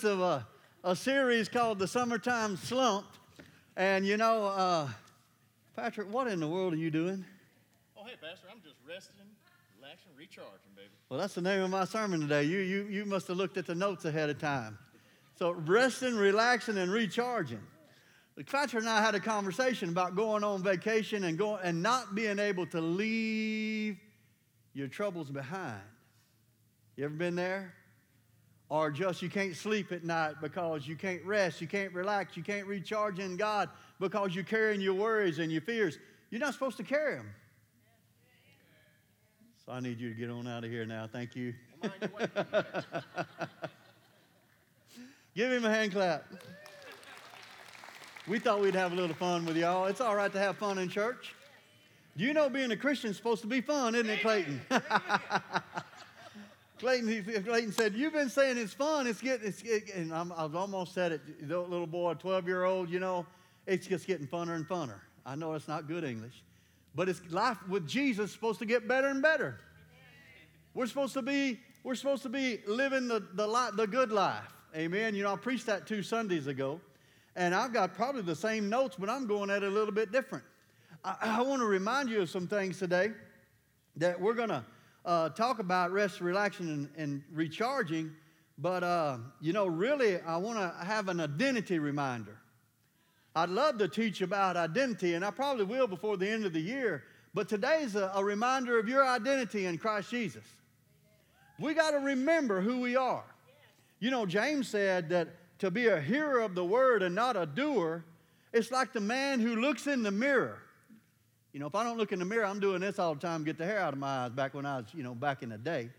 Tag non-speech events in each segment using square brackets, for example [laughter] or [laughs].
of a, a series called The Summertime Slump. And you know, uh, Patrick, what in the world are you doing? Oh, hey, Pastor, I'm just resting, relaxing, recharging, baby. Well, that's the name of my sermon today. You, you, you must have looked at the notes ahead of time. So, resting, relaxing, and recharging. Patrick and I had a conversation about going on vacation and, going, and not being able to leave your troubles behind. You ever been there? Or just you can't sleep at night because you can't rest, you can't relax, you can't recharge in God because you're carrying your worries and your fears. You're not supposed to carry them. So I need you to get on out of here now. Thank you. [laughs] Give him a hand clap. We thought we'd have a little fun with y'all. It's all right to have fun in church. Do you know being a Christian is supposed to be fun, isn't it, Clayton? [laughs] Clayton, Clayton said, You've been saying it's fun. It's getting, it's, and I'm, I've almost said it, the little boy, 12 year old, you know, it's just getting funner and funner. I know it's not good English, but it's life with Jesus is supposed to get better and better. We're supposed to be, we're supposed to be living the, the, the good life. Amen. You know, I preached that two Sundays ago, and I've got probably the same notes, but I'm going at it a little bit different. I, I want to remind you of some things today that we're going to uh, talk about rest, relaxing, and, and recharging. But, uh, you know, really, I want to have an identity reminder. I'd love to teach about identity, and I probably will before the end of the year. But today's a, a reminder of your identity in Christ Jesus. We got to remember who we are. You know, James said that to be a hearer of the word and not a doer, it's like the man who looks in the mirror you know, if I don't look in the mirror, I'm doing this all the time, get the hair out of my eyes back when I was, you know, back in the day.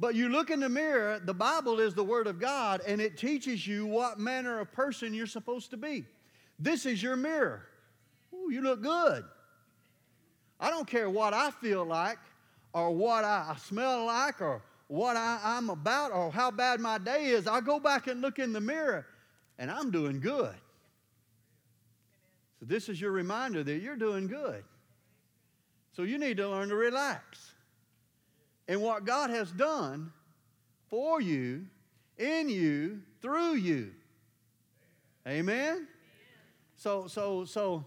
But you look in the mirror, the Bible is the Word of God, and it teaches you what manner of person you're supposed to be. This is your mirror. Ooh, you look good. I don't care what I feel like, or what I smell like, or what I, am about, or how bad my day is. I go back and look in the mirror, and I'm doing good. So, this is your reminder that you're doing good. So, you need to learn to relax. And what God has done for you, in you, through you. Amen? So, so, so,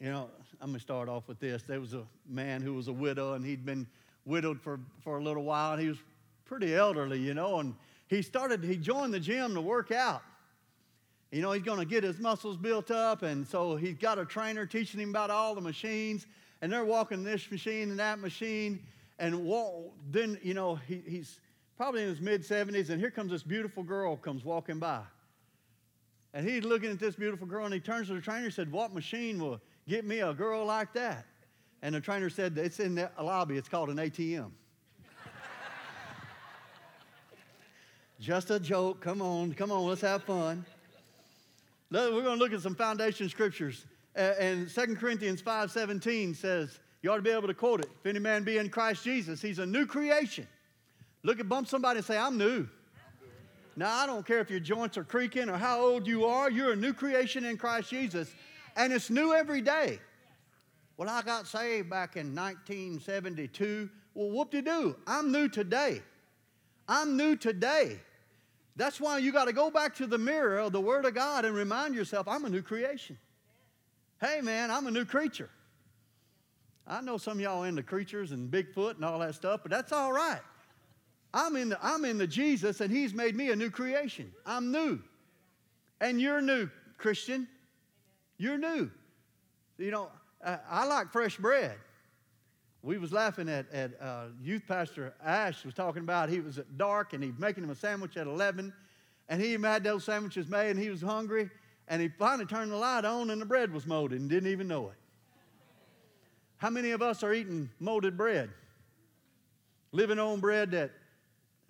you know, I'm going to start off with this. There was a man who was a widow, and he'd been widowed for, for a little while, and he was pretty elderly, you know, and he started, he joined the gym to work out. You know, he's going to get his muscles built up, and so he's got a trainer teaching him about all the machines, and they're walking this machine and that machine, and walk, then, you know, he, he's probably in his mid 70s, and here comes this beautiful girl comes walking by. And he's looking at this beautiful girl, and he turns to the trainer and said, What machine will get me a girl like that? And the trainer said, It's in the lobby, it's called an ATM. [laughs] Just a joke. Come on, come on, let's have fun. We're going to look at some foundation scriptures. And 2 Corinthians 5.17 says, you ought to be able to quote it. If any man be in Christ Jesus, he's a new creation. Look at bump somebody and say, I'm new. Now, I don't care if your joints are creaking or how old you are, you're a new creation in Christ Jesus. And it's new every day. Well, I got saved back in 1972. Well, whoop de doo. I'm new today. I'm new today. That's why you got to go back to the mirror of the Word of God and remind yourself, I'm a new creation. Hey, man, I'm a new creature. I know some y'all into creatures and Bigfoot and all that stuff, but that's all right. I'm in the, I'm in the Jesus, and He's made me a new creation. I'm new. And you're new, Christian. You're new. You know, I like fresh bread. We was laughing at, at uh, youth pastor Ash was talking about he was at dark and he was making him a sandwich at 11 and he had those sandwiches made and he was hungry and he finally turned the light on and the bread was molded and didn't even know it. How many of us are eating molded bread? Living on bread that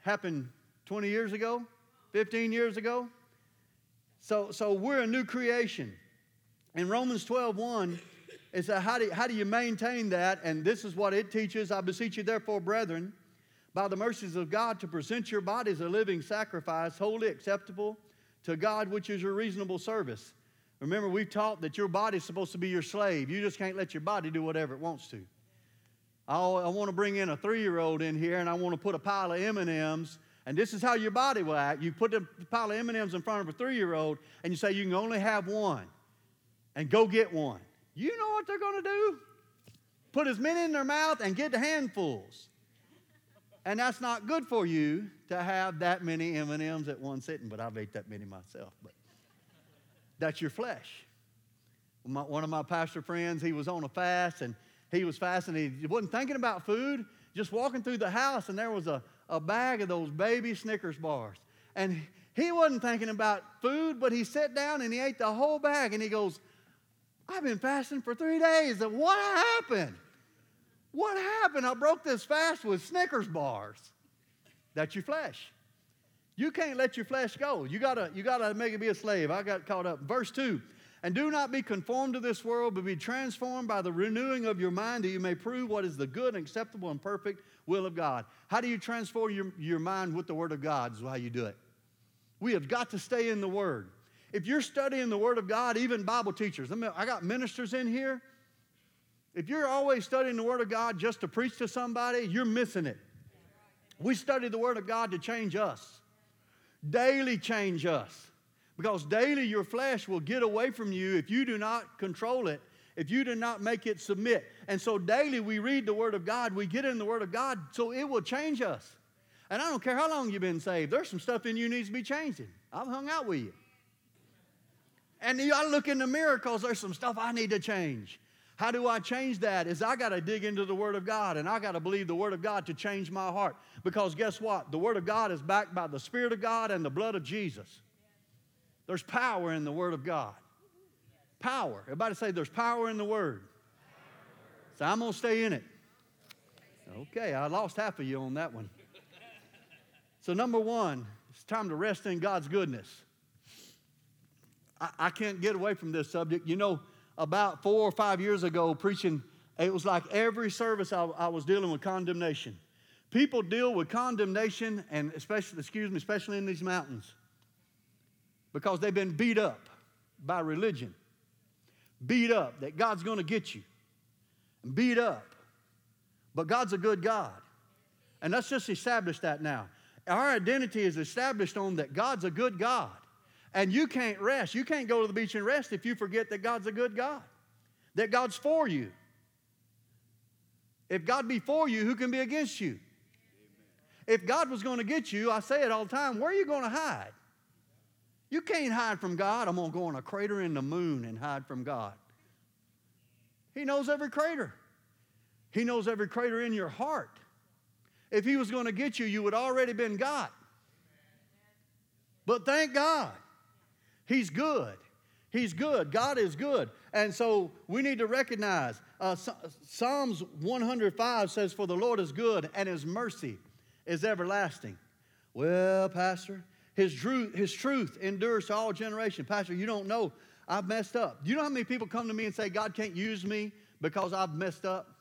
happened 20 years ago, 15 years ago? So, so we're a new creation. In Romans 12, 1, and so, how do, how do you maintain that? And this is what it teaches. I beseech you, therefore, brethren, by the mercies of God, to present your bodies a living sacrifice, holy acceptable to God, which is your reasonable service. Remember, we've taught that your body's supposed to be your slave. You just can't let your body do whatever it wants to. I, I want to bring in a three-year-old in here, and I want to put a pile of M&Ms, And this is how your body will act. You put a pile of M&Ms in front of a three-year-old, and you say you can only have one, and go get one. You know what they're going to do? Put as many in their mouth and get the handfuls. And that's not good for you to have that many M&Ms at one sitting, but I've ate that many myself. But that's your flesh. My, one of my pastor friends, he was on a fast, and he was fasting. He wasn't thinking about food, just walking through the house, and there was a, a bag of those baby Snickers bars. And he wasn't thinking about food, but he sat down and he ate the whole bag, and he goes, I've been fasting for three days, and what happened? What happened? I broke this fast with Snickers bars. That's your flesh. You can't let your flesh go. You gotta, you gotta make it be a slave. I got caught up. Verse 2 And do not be conformed to this world, but be transformed by the renewing of your mind, that you may prove what is the good and acceptable and perfect will of God. How do you transform your, your mind with the Word of God? Is how you do it. We have got to stay in the Word. If you're studying the Word of God, even Bible teachers, I got ministers in here if you're always studying the Word of God just to preach to somebody, you're missing it. We study the Word of God to change us, daily change us. Because daily your flesh will get away from you if you do not control it, if you do not make it submit. And so daily we read the Word of God, we get in the Word of God, so it will change us. And I don't care how long you've been saved, there's some stuff in you needs to be changing. I've hung out with you. And to look in the mirror because there's some stuff I need to change. How do I change that? Is I got to dig into the Word of God and I got to believe the Word of God to change my heart. Because guess what? The Word of God is backed by the Spirit of God and the blood of Jesus. There's power in the Word of God. Power. Everybody say there's power in the Word. So I'm going to stay in it. Okay, I lost half of you on that one. So, number one, it's time to rest in God's goodness. I, I can't get away from this subject. You know, about four or five years ago preaching, it was like every service I, I was dealing with condemnation. People deal with condemnation, and especially, excuse me, especially in these mountains, because they've been beat up by religion. Beat up that God's going to get you. Beat up. But God's a good God. And let's just establish that now. Our identity is established on that God's a good God. And you can't rest. You can't go to the beach and rest if you forget that God's a good God, that God's for you. If God be for you, who can be against you? If God was going to get you, I say it all the time, where are you going to hide? You can't hide from God. I'm going to go in a crater in the moon and hide from God. He knows every crater. He knows every crater in your heart. If He was going to get you, you would already been got. But thank God He's good. He's good. God is good. And so we need to recognize uh, Psalms 105 says, For the Lord is good and his mercy is everlasting. Well, Pastor, his truth, his truth endures to all generations. Pastor, you don't know. I've messed up. Do you know how many people come to me and say, God can't use me because I've messed up?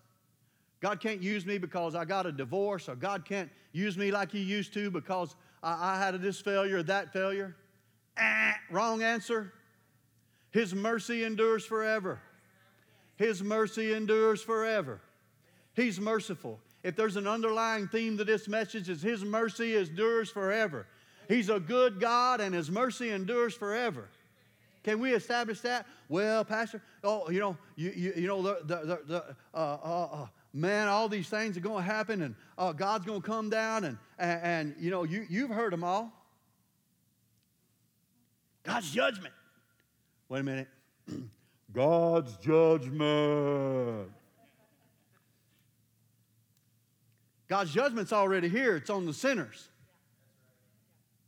God can't use me because I got a divorce, or God can't use me like He used to because I, I had this failure or that failure. Ah, wrong answer. His mercy endures forever. His mercy endures forever. He's merciful. If there's an underlying theme to this message, is His mercy endures forever. He's a good God and His mercy endures forever. Can we establish that? Well, Pastor, oh, you know, you, you, you know, the, the, the uh, uh, uh, man, all these things are going to happen and uh, God's going to come down and, and, and, you know, you, you've heard them all. God's judgment. Wait a minute. [clears throat] God's judgment. God's judgment's already here. It's on the sinners.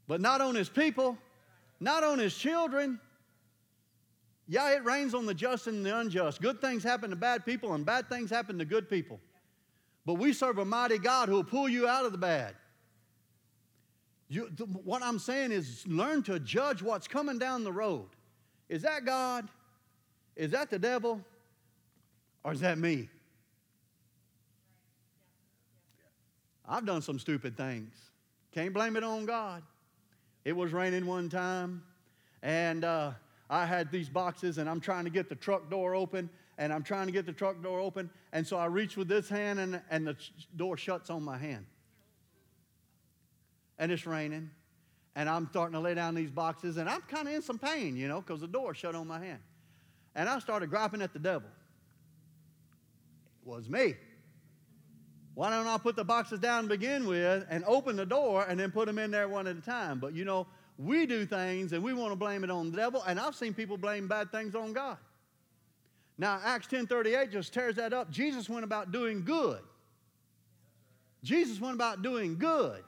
But not on his people, not on his children. Yeah, it rains on the just and the unjust. Good things happen to bad people, and bad things happen to good people. But we serve a mighty God who will pull you out of the bad. You, what I'm saying is learn to judge what's coming down the road. Is that God? Is that the devil? Or is that me? I've done some stupid things. Can't blame it on God. It was raining one time, and uh, I had these boxes, and I'm trying to get the truck door open, and I'm trying to get the truck door open, and so I reach with this hand, and, and the door shuts on my hand. And it's raining, and I'm starting to lay down these boxes, and I'm kind of in some pain, you know, because the door shut on my hand. And I started griping at the devil. It was me. Why don't I put the boxes down to begin with and open the door and then put them in there one at a time? But you know, we do things and we want to blame it on the devil, and I've seen people blame bad things on God. Now, Acts 10:38 just tears that up. Jesus went about doing good. Jesus went about doing good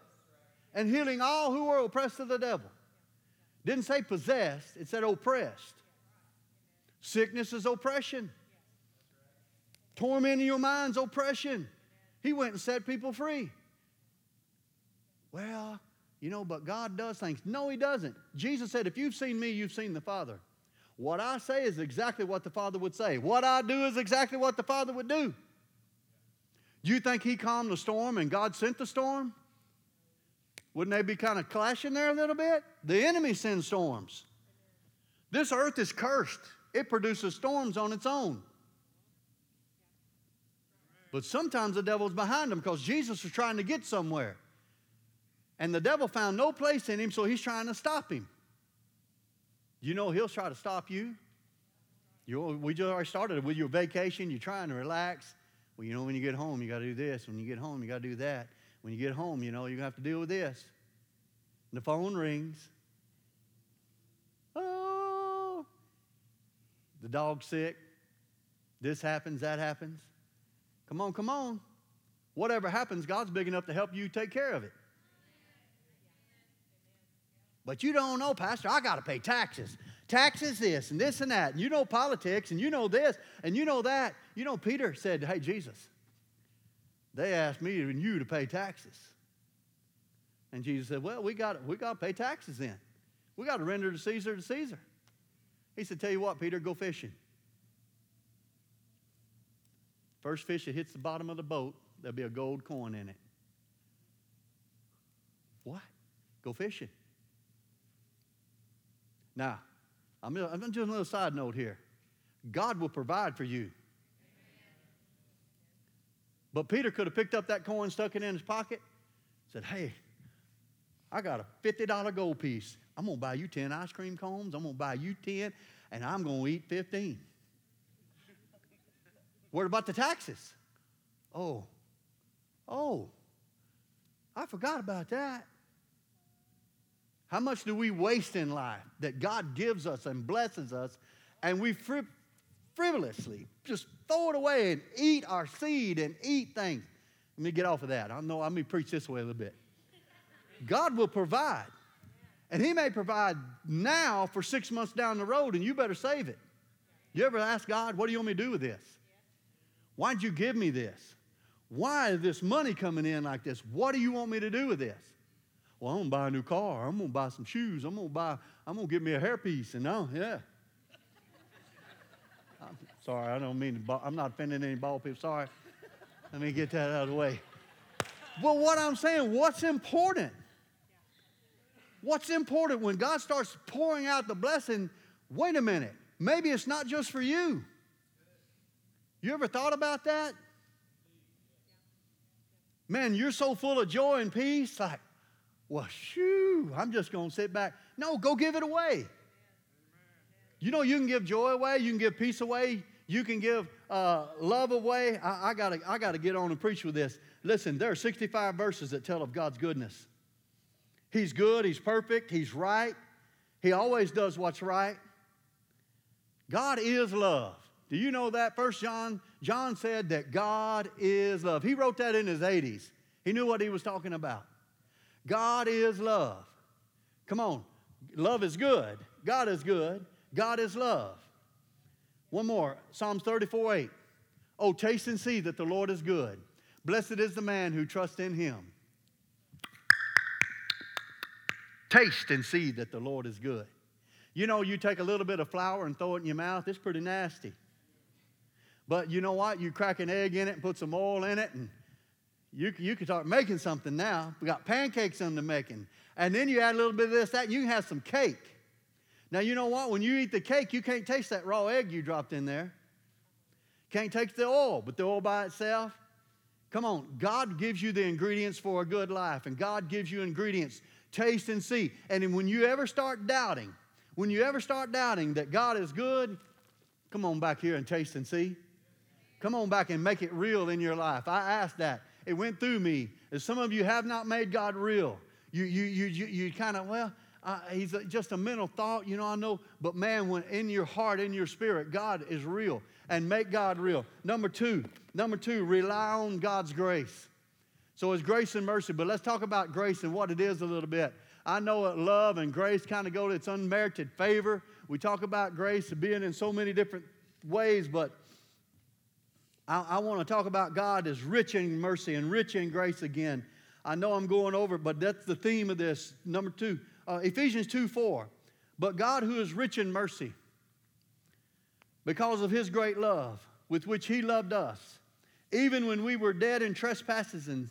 and healing all who were oppressed of the devil. Didn't say possessed, it said oppressed. Sickness is oppression. Torment in your mind's oppression. He went and set people free. Well, you know, but God does things. No, He doesn't. Jesus said, If you've seen me, you've seen the Father. What I say is exactly what the Father would say. What I do is exactly what the Father would do. Do you think He calmed the storm and God sent the storm? Wouldn't they be kind of clashing there a little bit? The enemy sends storms. This earth is cursed, it produces storms on its own. But sometimes the devil's behind them because Jesus was trying to get somewhere. And the devil found no place in him, so he's trying to stop him. You know he'll try to stop you. you we just already started with your vacation. You're trying to relax. Well, you know, when you get home, you got to do this. When you get home, you got to do that. When you get home, you know, you're going to have to deal with this. And the phone rings. Oh, the dog's sick. This happens, that happens. Come on, come on. Whatever happens, God's big enough to help you take care of it. But you don't know, Pastor, I got to pay taxes. Taxes this and this and that. And you know politics and you know this and you know that. You know, Peter said, Hey, Jesus, they asked me and you to pay taxes. And Jesus said, Well, we got we got to pay taxes then. We got to render to Caesar to Caesar. He said, Tell you what, Peter, go fishing. First fish that hits the bottom of the boat, there'll be a gold coin in it. What? Go fishing. Now, I'm, I'm just a little side note here. God will provide for you. But Peter could have picked up that coin, stuck it in his pocket, said, Hey, I got a $50 gold piece. I'm going to buy you 10 ice cream cones. I'm going to buy you 10, and I'm going to eat 15. [laughs] what about the taxes? Oh, oh, I forgot about that. How much do we waste in life that God gives us and blesses us, and we frivolously just throw it away and eat our seed and eat things? Let me get off of that. I know I'm going to preach this way a little bit. God will provide. And He may provide now for six months down the road, and you better save it. You ever ask God, what do you want me to do with this? Why'd you give me this? Why is this money coming in like this? What do you want me to do with this? Well, I'm gonna buy a new car. I'm gonna buy some shoes. I'm gonna buy. I'm gonna get me a hairpiece. And now, yeah. Sorry, I don't mean. To, I'm not offending any bald people. Sorry. Let me get that out of the way. But what I'm saying, what's important? What's important when God starts pouring out the blessing? Wait a minute. Maybe it's not just for you. You ever thought about that? Man, you're so full of joy and peace. Like, well, shoo, I'm just going to sit back. No, go give it away. You know, you can give joy away, you can give peace away, you can give uh, love away. I, I got I to get on and preach with this. Listen, there are 65 verses that tell of God's goodness. He's good, He's perfect, He's right, He always does what's right. God is love. Do you know that? First John, John said that God is love. He wrote that in his 80s. He knew what he was talking about. God is love. Come on. Love is good. God is good. God is love. One more Psalms 34 8. Oh, taste and see that the Lord is good. Blessed is the man who trusts in him. Taste and see that the Lord is good. You know, you take a little bit of flour and throw it in your mouth, it's pretty nasty. But you know what? You crack an egg in it and put some oil in it, and you, you can start making something now. We got pancakes in the making. And then you add a little bit of this, that, and you can have some cake. Now, you know what? When you eat the cake, you can't taste that raw egg you dropped in there. Can't taste the oil, but the oil by itself, Come on, God gives you the ingredients for a good life, and God gives you ingredients. Taste and see. And when you ever start doubting, when you ever start doubting that God is good, come on back here and taste and see. Come on back and make it real in your life. I asked that. It went through me. As some of you have not made God real. You, you, you, you, you kind of, well, uh, he's just a mental thought, you know, I know. But man, when in your heart, in your spirit, God is real. And make God real. Number two, number two, rely on God's grace. So it's grace and mercy. But let's talk about grace and what it is a little bit. I know that love and grace kind of go to its unmerited favor. We talk about grace being in so many different ways, but I, I want to talk about God as rich in mercy and rich in grace again. I know I'm going over, but that's the theme of this. Number two, uh, Ephesians 2 4. But God, who is rich in mercy, because of his great love with which he loved us, even when we were dead in trespasses and,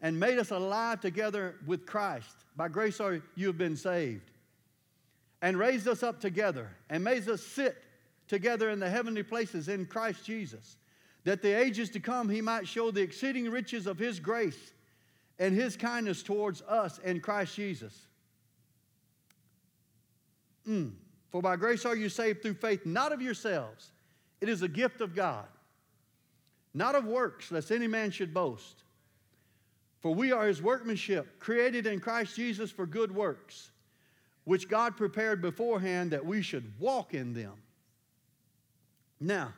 and made us alive together with Christ. By grace are you have been saved. And raised us up together and made us sit together in the heavenly places in Christ Jesus, that the ages to come he might show the exceeding riches of his grace and his kindness towards us in Christ Jesus. Mm. For by grace are you saved through faith, not of yourselves. It is a gift of God, not of works, lest any man should boast. For we are his workmanship, created in Christ Jesus for good works, which God prepared beforehand that we should walk in them. Now,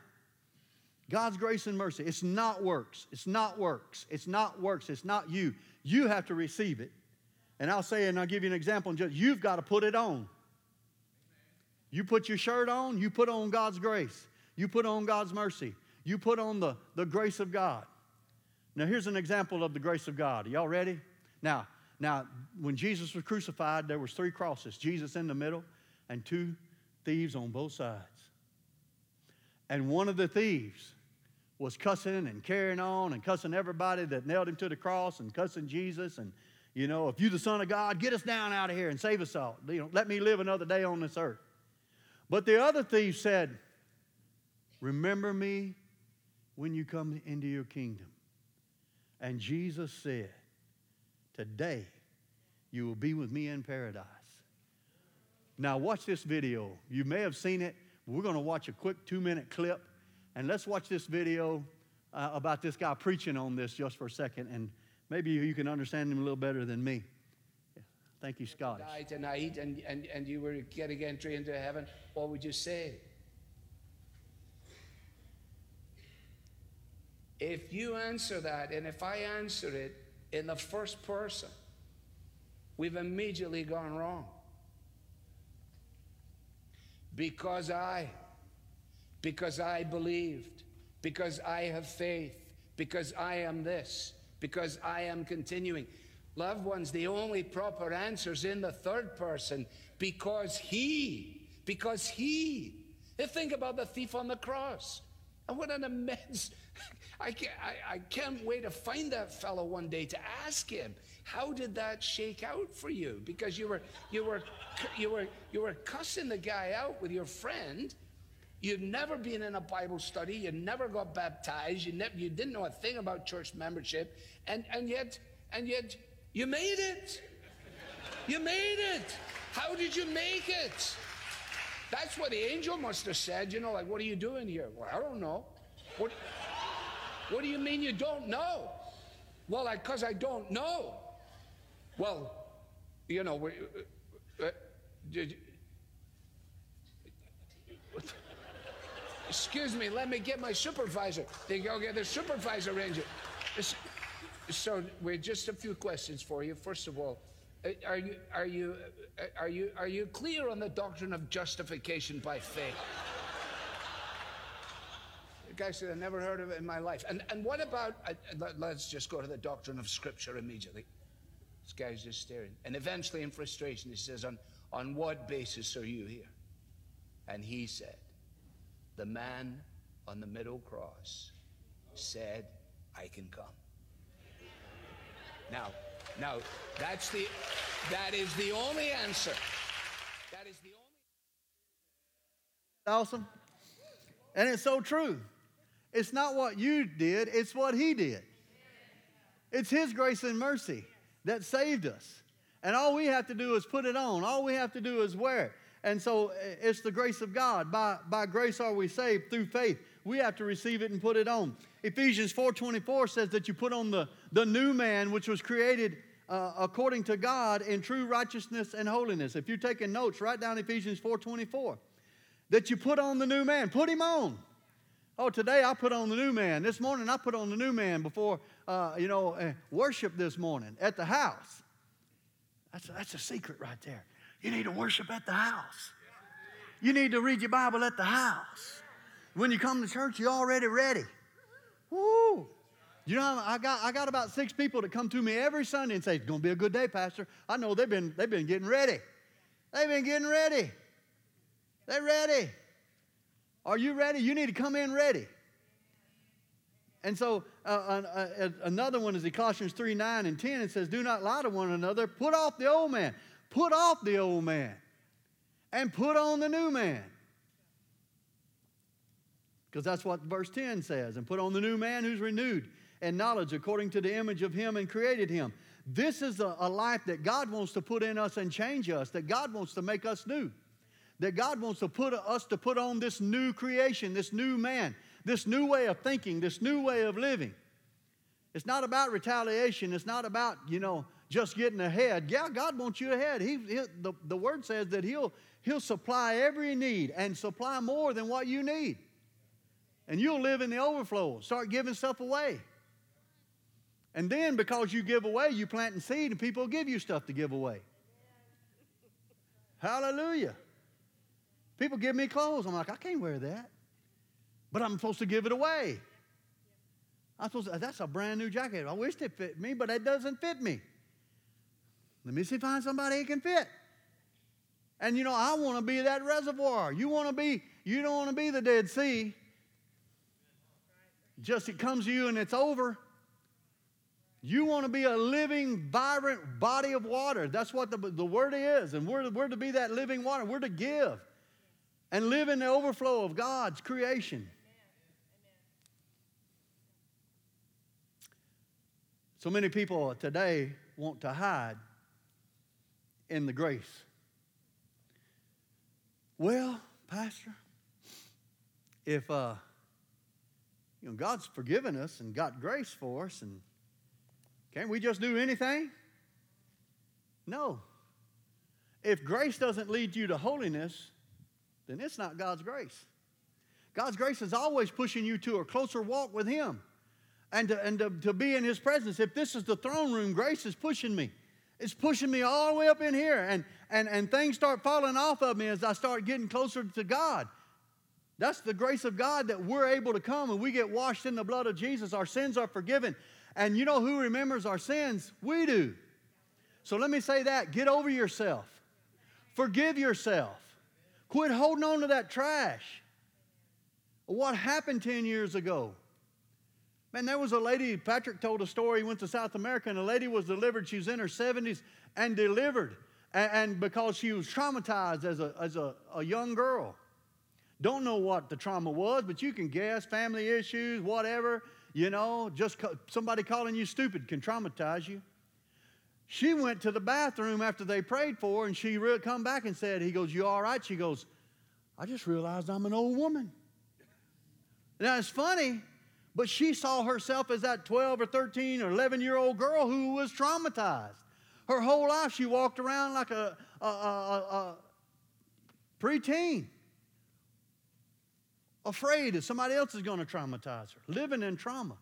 God's grace and mercy, it's not works. It's not works. It's not works. It's not you. You have to receive it. And I'll say, and I'll give you an example. just You've got to put it on. You put your shirt on, you put on God's grace. You put on God's mercy. You put on the, the grace of God. Now, here's an example of the grace of God. Are y'all ready? Now, now, when Jesus was crucified, there was three crosses, Jesus in the middle and two thieves on both sides. And one of the thieves was cussing and carrying on and cussing everybody that nailed him to the cross and cussing Jesus and you know, if you're the son of God, get us down out of here and save us all. You know, let me live another day on this earth. But the other thief said, Remember me when you come into your kingdom. And Jesus said, Today you will be with me in paradise. Now, watch this video. You may have seen it. We're going to watch a quick two minute clip. And let's watch this video uh, about this guy preaching on this just for a second. And maybe you can understand him a little better than me. Thank you, Scott. Die tonight and, and, and you were getting entry into heaven, what would you say? If you answer that, and if I answer it in the first person, we've immediately gone wrong. Because I, because I believed, because I have faith, because I am this, because I am continuing. Loved ones, the only proper answer is in the third person because he, because he. think about the thief on the cross. And what an immense, [laughs] I can't, I, I can't wait to find that fellow one day to ask him, how did that shake out for you? Because you were, you were, you were, you were cussing the guy out with your friend. You'd never been in a Bible study. You never got baptized. You, never, you didn't know a thing about church membership. And, and yet, and yet you made it. You made it. How did you make it? That's what the angel must have said. You know, like, what are you doing here? Well, I don't know. What, what do you mean you don't know? Well, because I, I, don't know. Well, you know, we, uh, uh, excuse me, let me get my supervisor. They go get the supervisor ranger. So, wait, just a few questions for you. First of all, uh, are you are you uh, are you are you clear on the doctrine of justification by faith? the guy said, "I never heard of it in my life." And and what about? Uh, let's just go to the doctrine of Scripture immediately. This guy's just staring, and eventually, in frustration, he says, "On on what basis are you here?" And he said, "The man on the middle cross said, I can come." Now, now, that's the, that is the only answer. That is the only. Awesome. And it's so true. It's not what you did, it's what he did. It's His grace and mercy that saved us. And all we have to do is put it on, all we have to do is wear it. And so eh, it's the grace of God. By, by grace are we saved through faith. We have to receive it and put it on. Ephesians 4.24 says that you put on the, the new man, which was created uh, according to God in true righteousness and holiness. If you're taking notes, write down Ephesians 4.24. That you put on the new man. Put him on. Oh, today I put on the new man. This morning I put on the new man before, uh, you know, uh, worship this morning at the house. That's, that's a secret right there. You need to worship at the house. You need to read your Bible at the house. When you come to church, you're already ready. Woo! You know, I got, I got about six people that come to me every Sunday and say, It's going to be a good day, Pastor. I know they've been, they've been getting ready. They've been getting ready. They're ready. Are you ready? You need to come in ready. And so uh, uh, uh, another one is Colossians 3 9 and 10. It says, Do not lie to one another. Put off the old man. Put off the old man and put on the new man. Because that's what verse 10 says. And put on the new man who's renewed and knowledge according to the image of him and created him. This is a, a life that God wants to put in us and change us, that God wants to make us new that God wants to put us to put on this new creation, this new man, this new way of thinking, this new way of living. It's not about retaliation. It's not about, you know, just getting ahead. Yeah, God wants you ahead. He, he, the, the word says that he'll, he'll supply every need and supply more than what you need. And you'll live in the overflow. Start giving stuff away. And then because you give away, you plant and seed, and people give you stuff to give away. Hallelujah. People give me clothes. I'm like, I can't wear that. But I'm supposed to give it away. I'm supposed that's a brand new jacket. I wish it fit me, but it doesn't fit me. Let me see if I find somebody it can fit. And you know, I want to be that reservoir. You want to be, you don't want to be the Dead Sea. Just it comes to you and it's over. You want to be a living, vibrant body of water. That's what the, the word is. And we're, we're to be that living water. We're to give and live in the overflow of God's creation. So many people today want to hide in the grace. Well, Pastor, if uh, you know God's forgiven us and got grace for us, and can't we just do anything? No. If grace doesn't lead you to holiness, then it's not God's grace. God's grace is always pushing you to a closer walk with Him and, to, and to, to be in His presence. If this is the throne room, grace is pushing me. It's pushing me all the way up in here, and, and, and things start falling off of me as I start getting closer to God. That's the grace of God that we're able to come and we get washed in the blood of Jesus. Our sins are forgiven. And you know who remembers our sins? We do. So let me say that get over yourself, forgive yourself. Quit holding on to that trash. What happened 10 years ago? Man, there was a lady, Patrick told a story. He went to South America, and a lady was delivered. She was in her 70s and delivered. And, and because she was traumatized as, a, as a, a young girl. Don't know what the trauma was, but you can guess family issues, whatever. You know, just somebody calling you stupid can traumatize you. She went to the bathroom after they prayed for her, and she re- come back and said, he goes, you all right? She goes, I just realized I'm an old woman. Now, it's funny, but she saw herself as that 12 or 13 or 11 year old girl who was traumatized. Her whole life, she walked around like a, a, a, a preteen, afraid that somebody else is going to traumatize her, living in trauma.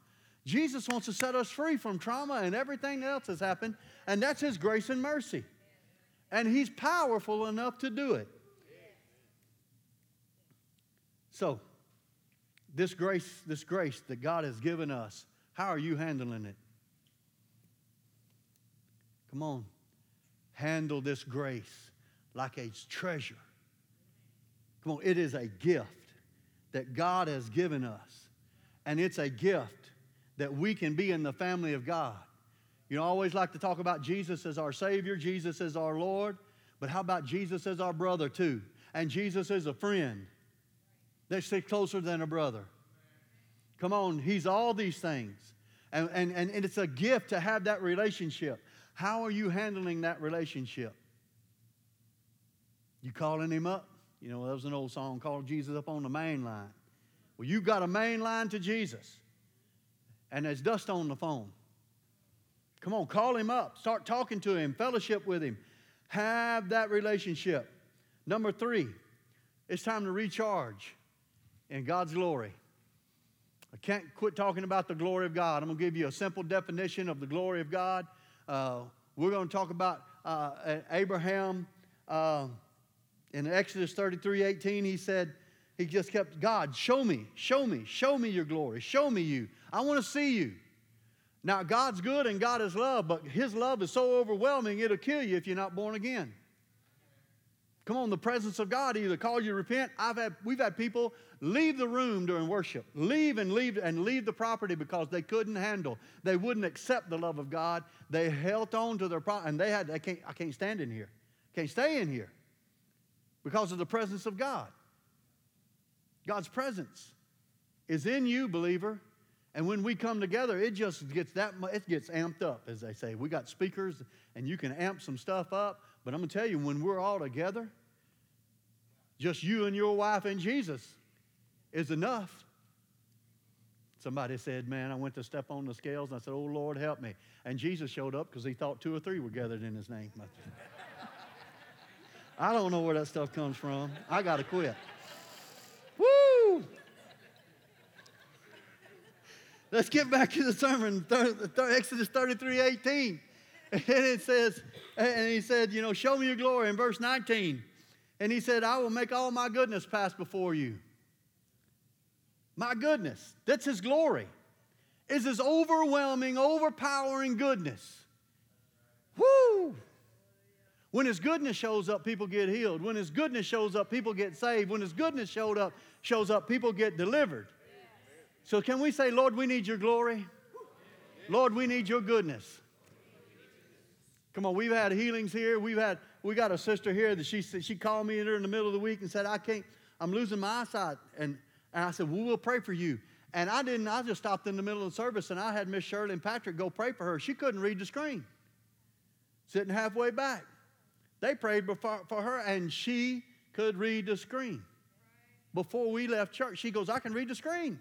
Jesus wants to set us free from trauma and everything else has happened, and that's His grace and mercy. And He's powerful enough to do it. So, this grace, this grace that God has given us, how are you handling it? Come on. Handle this grace like a treasure. Come on, it is a gift that God has given us. And it's a gift that we can be in the family of God. You know, I always like to talk about Jesus as our Savior, Jesus as our Lord, but how about Jesus as our brother too? And Jesus as a friend that sticks closer than a brother. Come on, He's all these things. And, and, and it's a gift to have that relationship. How are you handling that relationship? You calling him up? You know, that was an old song called Jesus Up on the Main Line. Well, you've got a main line to Jesus, and there's dust on the phone. Come on, call him up. Start talking to him, fellowship with him. Have that relationship. Number three, it's time to recharge in God's glory. I can't quit talking about the glory of God. I'm going to give you a simple definition of the glory of God. Uh, we're going to talk about uh, Abraham uh, in Exodus 33 18. He said, he just kept, God, show me, show me, show me your glory, show me you. I want to see you. Now, God's good and God is love, but His love is so overwhelming, it'll kill you if you're not born again. Come on, the presence of God either calls you to repent. I've had, we've had people leave the room during worship, leave and leave and leave the property because they couldn't handle, they wouldn't accept the love of God. They held on to their property, and they had, they can't, I can't stand in here, can't stay in here because of the presence of God. God's presence is in you, believer. And when we come together, it just gets that it gets amped up, as they say. We got speakers, and you can amp some stuff up. But I'm gonna tell you, when we're all together, just you and your wife and Jesus is enough. Somebody said, Man, I went to step on the scales, and I said, Oh Lord, help me. And Jesus showed up because he thought two or three were gathered in his name. I don't know where that stuff comes from. I gotta quit. Woo! Let's get back to the sermon, Exodus 33 18. And it says, and he said, You know, show me your glory in verse 19. And he said, I will make all my goodness pass before you. My goodness, that's his glory, is his overwhelming, overpowering goodness. Woo! When his goodness shows up, people get healed. When his goodness shows up, people get saved. When his goodness showed up, shows up, people get delivered. So, can we say, Lord, we need your glory? Lord, we need your goodness. Come on, we've had healings here. We've had, we got a sister here that she she called me in in the middle of the week and said, I can't, I'm losing my eyesight. And, and I said, well, we'll pray for you. And I didn't, I just stopped in the middle of the service and I had Miss Shirley and Patrick go pray for her. She couldn't read the screen, sitting halfway back. They prayed before, for her and she could read the screen. Before we left church, she goes, I can read the screen.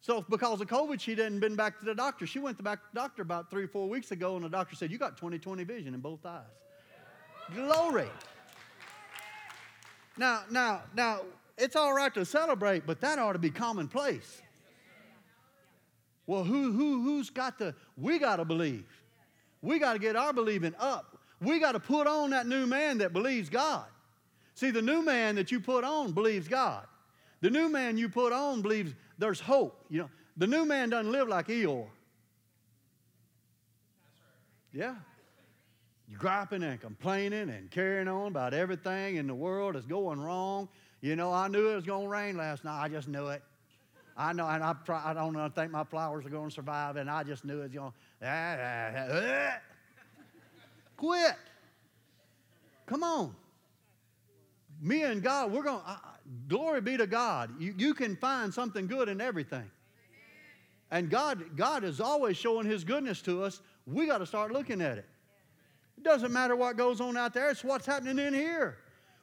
So because of COVID, she hadn't been back to the doctor. She went to back to the doctor about three or four weeks ago, and the doctor said, You got 20/20 vision in both eyes. Glory. Now, now, now, it's all right to celebrate, but that ought to be commonplace. Well, who, who, who's got to, we got to believe. We got to get our believing up. We got to put on that new man that believes God. See, the new man that you put on believes God. The new man you put on believes there's hope. You know, the new man doesn't live like Eeyore. Yeah. Griping and complaining and carrying on about everything in the world is going wrong. You know, I knew it was going to rain last night. I just knew it. I know, and I, I don't think my flowers are going to survive, and I just knew it was going ah, ah, ah, to. Quit. Come on. Me and God, we're going to, glory be to God. You, you can find something good in everything. And God, God is always showing His goodness to us. We got to start looking at it. It doesn't matter what goes on out there, it's what's happening in here.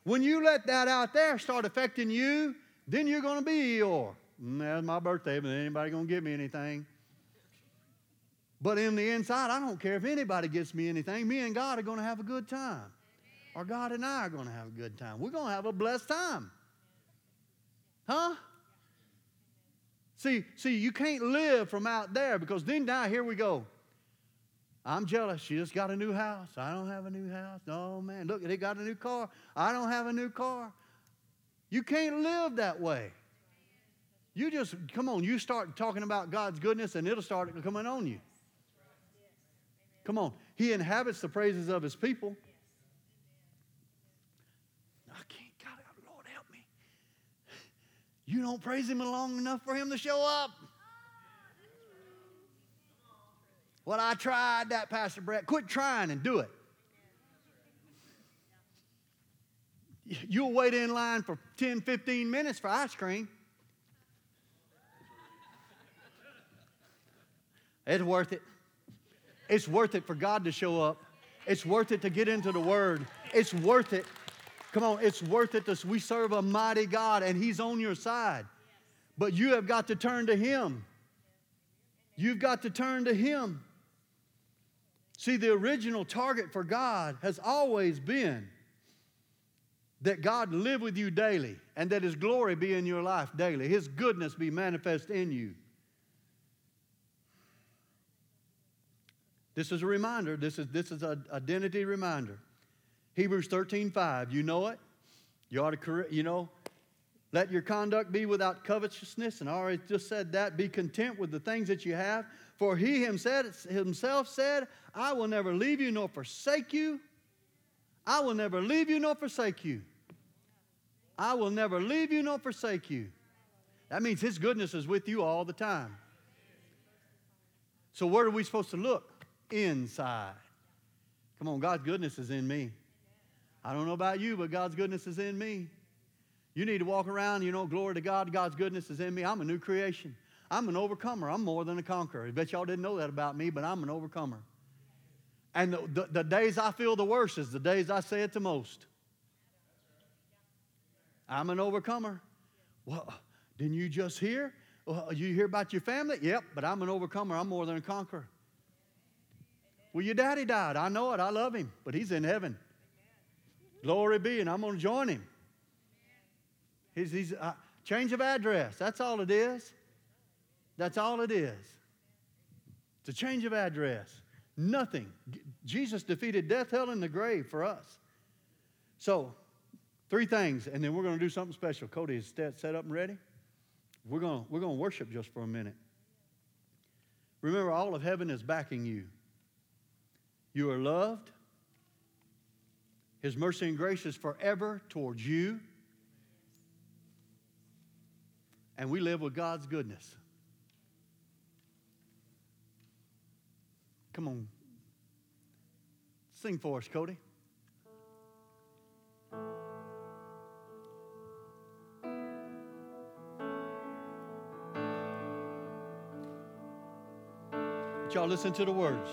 When you let that out there start affecting you, then you're going to be Eeyore. Mm, that's my birthday, but anybody going to give me anything? But in the inside, I don't care if anybody gets me anything. Me and God are going to have a good time. Or God and I are going to have a good time. We're going to have a blessed time. Huh? See, see, you can't live from out there because then now here we go. I'm jealous. She just got a new house. I don't have a new house. Oh man, look, they got a new car. I don't have a new car. You can't live that way. You just come on, you start talking about God's goodness and it'll start coming on you. Come on. He inhabits the praises of his people. I can't, God, Lord, help me. You don't praise him long enough for him to show up. Well, I tried that, Pastor Brett. Quit trying and do it. You'll wait in line for 10, 15 minutes for ice cream. It's worth it. It's worth it for God to show up. It's worth it to get into the Word. It's worth it. Come on, it's worth it. To, we serve a mighty God and He's on your side. But you have got to turn to Him. You've got to turn to Him. See, the original target for God has always been that God live with you daily and that His glory be in your life daily, His goodness be manifest in you. This is a reminder. This is, this is an identity reminder. Hebrews 13, 5. You know it. You ought to, you know, let your conduct be without covetousness. And I already just said that. Be content with the things that you have. For he himself said, I will never leave you nor forsake you. I will never leave you nor forsake you. I will never leave you nor forsake you. That means his goodness is with you all the time. So, where are we supposed to look? Inside. Come on, God's goodness is in me. I don't know about you, but God's goodness is in me. You need to walk around, you know, glory to God, God's goodness is in me. I'm a new creation. I'm an overcomer. I'm more than a conqueror. I bet y'all didn't know that about me, but I'm an overcomer. And the, the, the days I feel the worst is the days I say it the most. I'm an overcomer. Well, didn't you just hear? Well, you hear about your family? Yep, but I'm an overcomer. I'm more than a conqueror. Well, your daddy died. I know it. I love him, but he's in heaven. Glory be, and I'm going to join him. He's, he's uh, change of address. That's all it is. That's all it is. It's a change of address. Nothing. Jesus defeated death, hell, and the grave for us. So, three things, and then we're going to do something special. Cody is set up and ready. We're going, to, we're going to worship just for a minute. Remember, all of heaven is backing you. You are loved. His mercy and grace is forever towards you. And we live with God's goodness. Come on. Sing for us, Cody. But y'all listen to the words.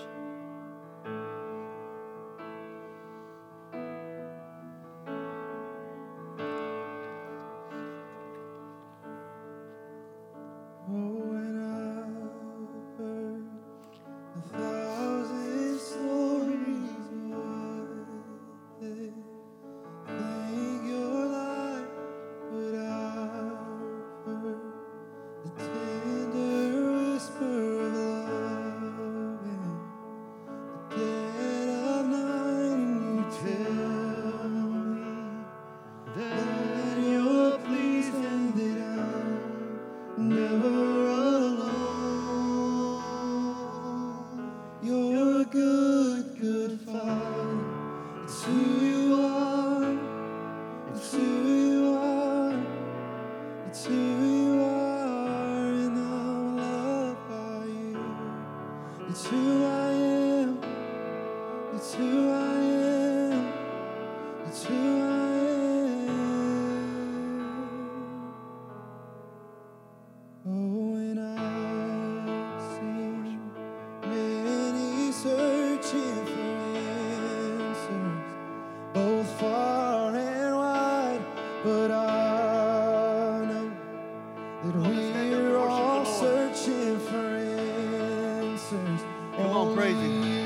that we're all searching for answers. Come on, praise Him.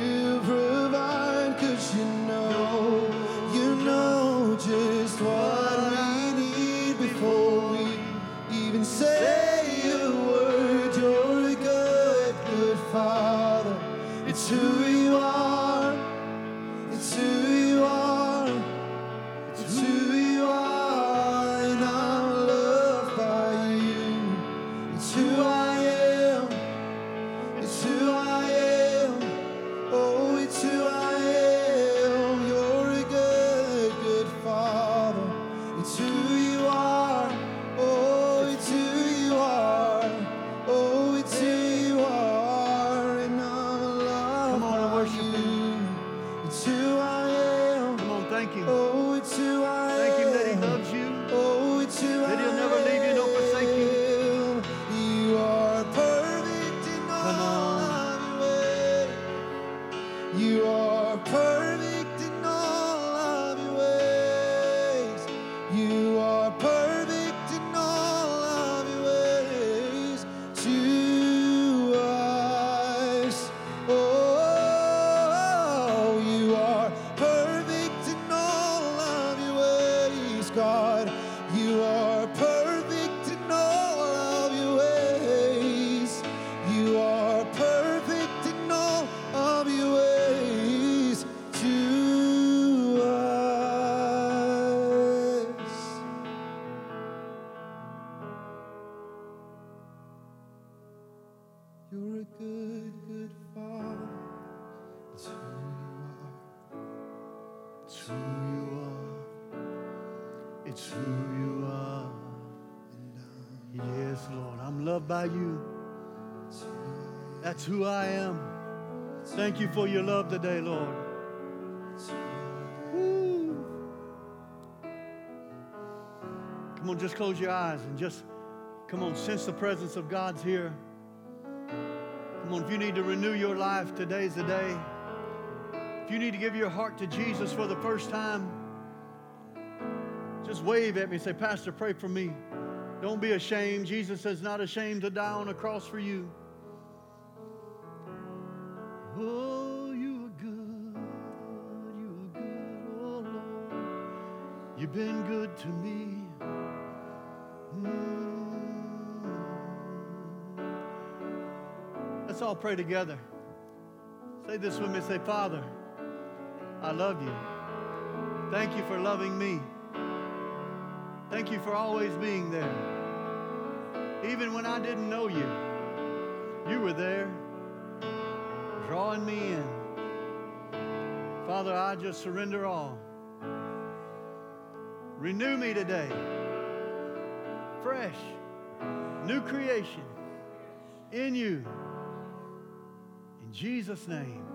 That's who I am. Thank you for your love today, Lord. Woo. Come on, just close your eyes and just come on, sense the presence of God's here. Come on, if you need to renew your life, today's the day. If you need to give your heart to Jesus for the first time, just wave at me and say, Pastor, pray for me. Don't be ashamed. Jesus is not ashamed to die on a cross for you. Oh, you are good. You are good, oh Lord. You've been good to me. Mm. Let's all pray together. Say this with me. Say, Father, I love you. Thank you for loving me. Thank you for always being there. Even when I didn't know you, you were there, drawing me in. Father, I just surrender all. Renew me today. Fresh, new creation in you. In Jesus' name.